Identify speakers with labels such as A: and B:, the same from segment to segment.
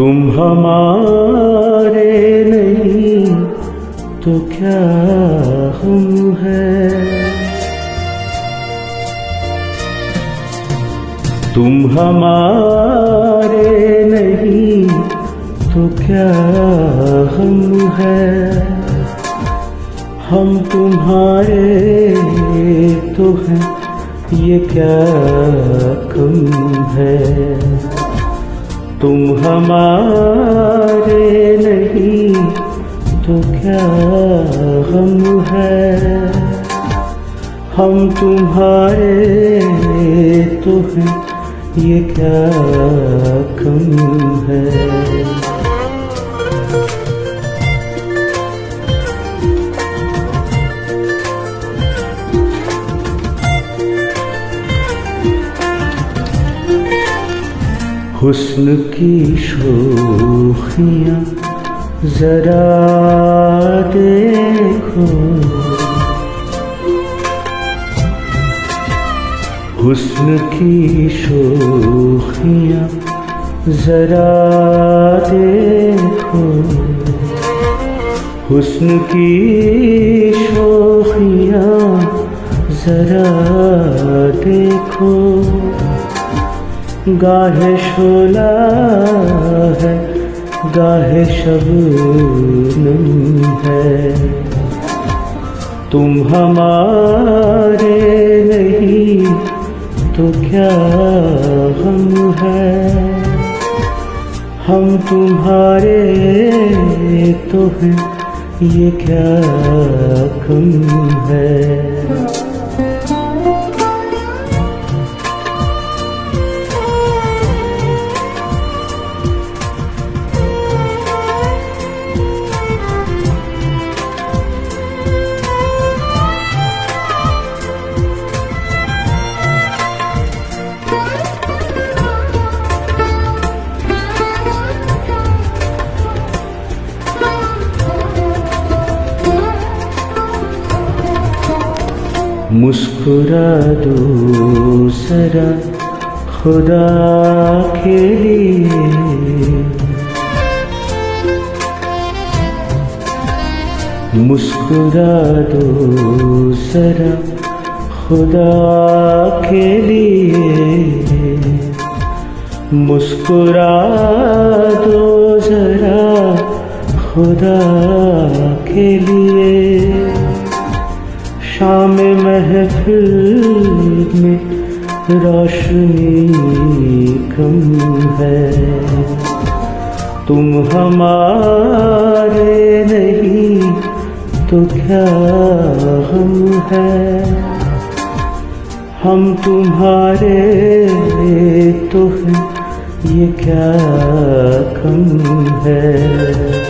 A: तुम हमारे नहीं तो क्या हम है? तुम हमारे नहीं तो क्या हम है? हम तुम्हारे तो हैं, ये क्या कम है? तुम हमारे नहीं तो क्या हम है? हम तुम्हारे तो हैं, ये क्या कम है? हुस्न की शोखियाँ जरा देखो। हुस्न की शोखियाँ जरा देखो। हुस्न की शोखियाँ जरा देखो। गाहे शोला है, गाहे शबनम है। तुम हमारे नहीं तो क्या हम है? हम तुम्हारे तो हैं, ये क्या कम है? मुस्कुरा दो सरा खुदा के लिए। मुस्कुरा दो सरा खुदा के लिए। मुस्कुरा दो जरा खुदा के लिए। महफिल में रोशनी कम है। तुम हमारे नहीं तो क्या हम है? हम तुम्हारे तो हैं, ये क्या कम है?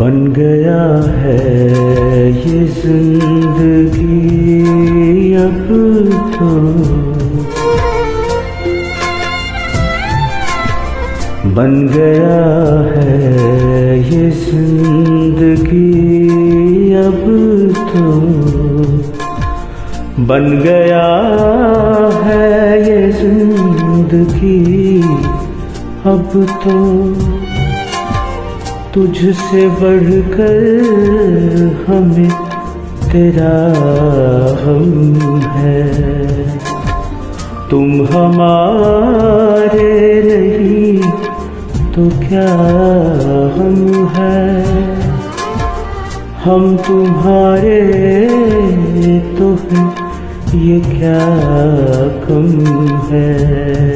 A: बन गया है ये ज़िंदगी अब तो। बन गया है ये ज़िंदगी अब तो। बन गया है ये ज़िंदगी अब तो। तुझसे बढ़कर हमें तेरा हम है। तुम हमारे नहीं तो क्या हम है? हम तुम्हारे तो हैं, ये क्या कम है?